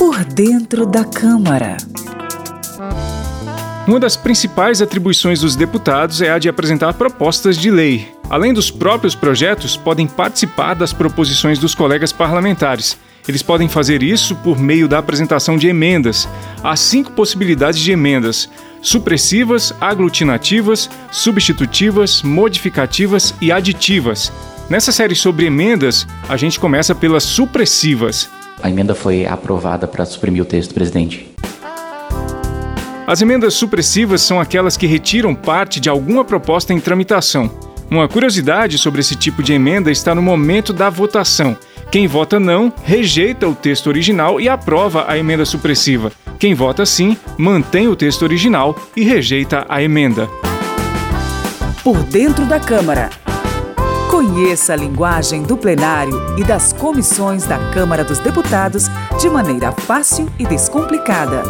Por dentro da Câmara. Uma das principais atribuições dos deputados é a de apresentar propostas de lei. Além dos próprios projetos, podem participar das proposições dos colegas parlamentares. Eles podem fazer isso por meio da apresentação de emendas. Há cinco possibilidades de emendas: supressivas, aglutinativas, substitutivas, modificativas e aditivas. Nessa série sobre emendas, a gente começa pelas supressivas. A emenda foi aprovada para suprimir o texto, presidente. As emendas supressivas são aquelas que retiram parte de alguma proposta em tramitação. Uma curiosidade sobre esse tipo de emenda está no momento da votação. Quem vota não, rejeita o texto original e aprova a emenda supressiva. Quem vota sim, mantém o texto original e rejeita a emenda. Por dentro da Câmara. Conheça a linguagem do plenário e das comissões da Câmara dos Deputados de maneira fácil e descomplicada.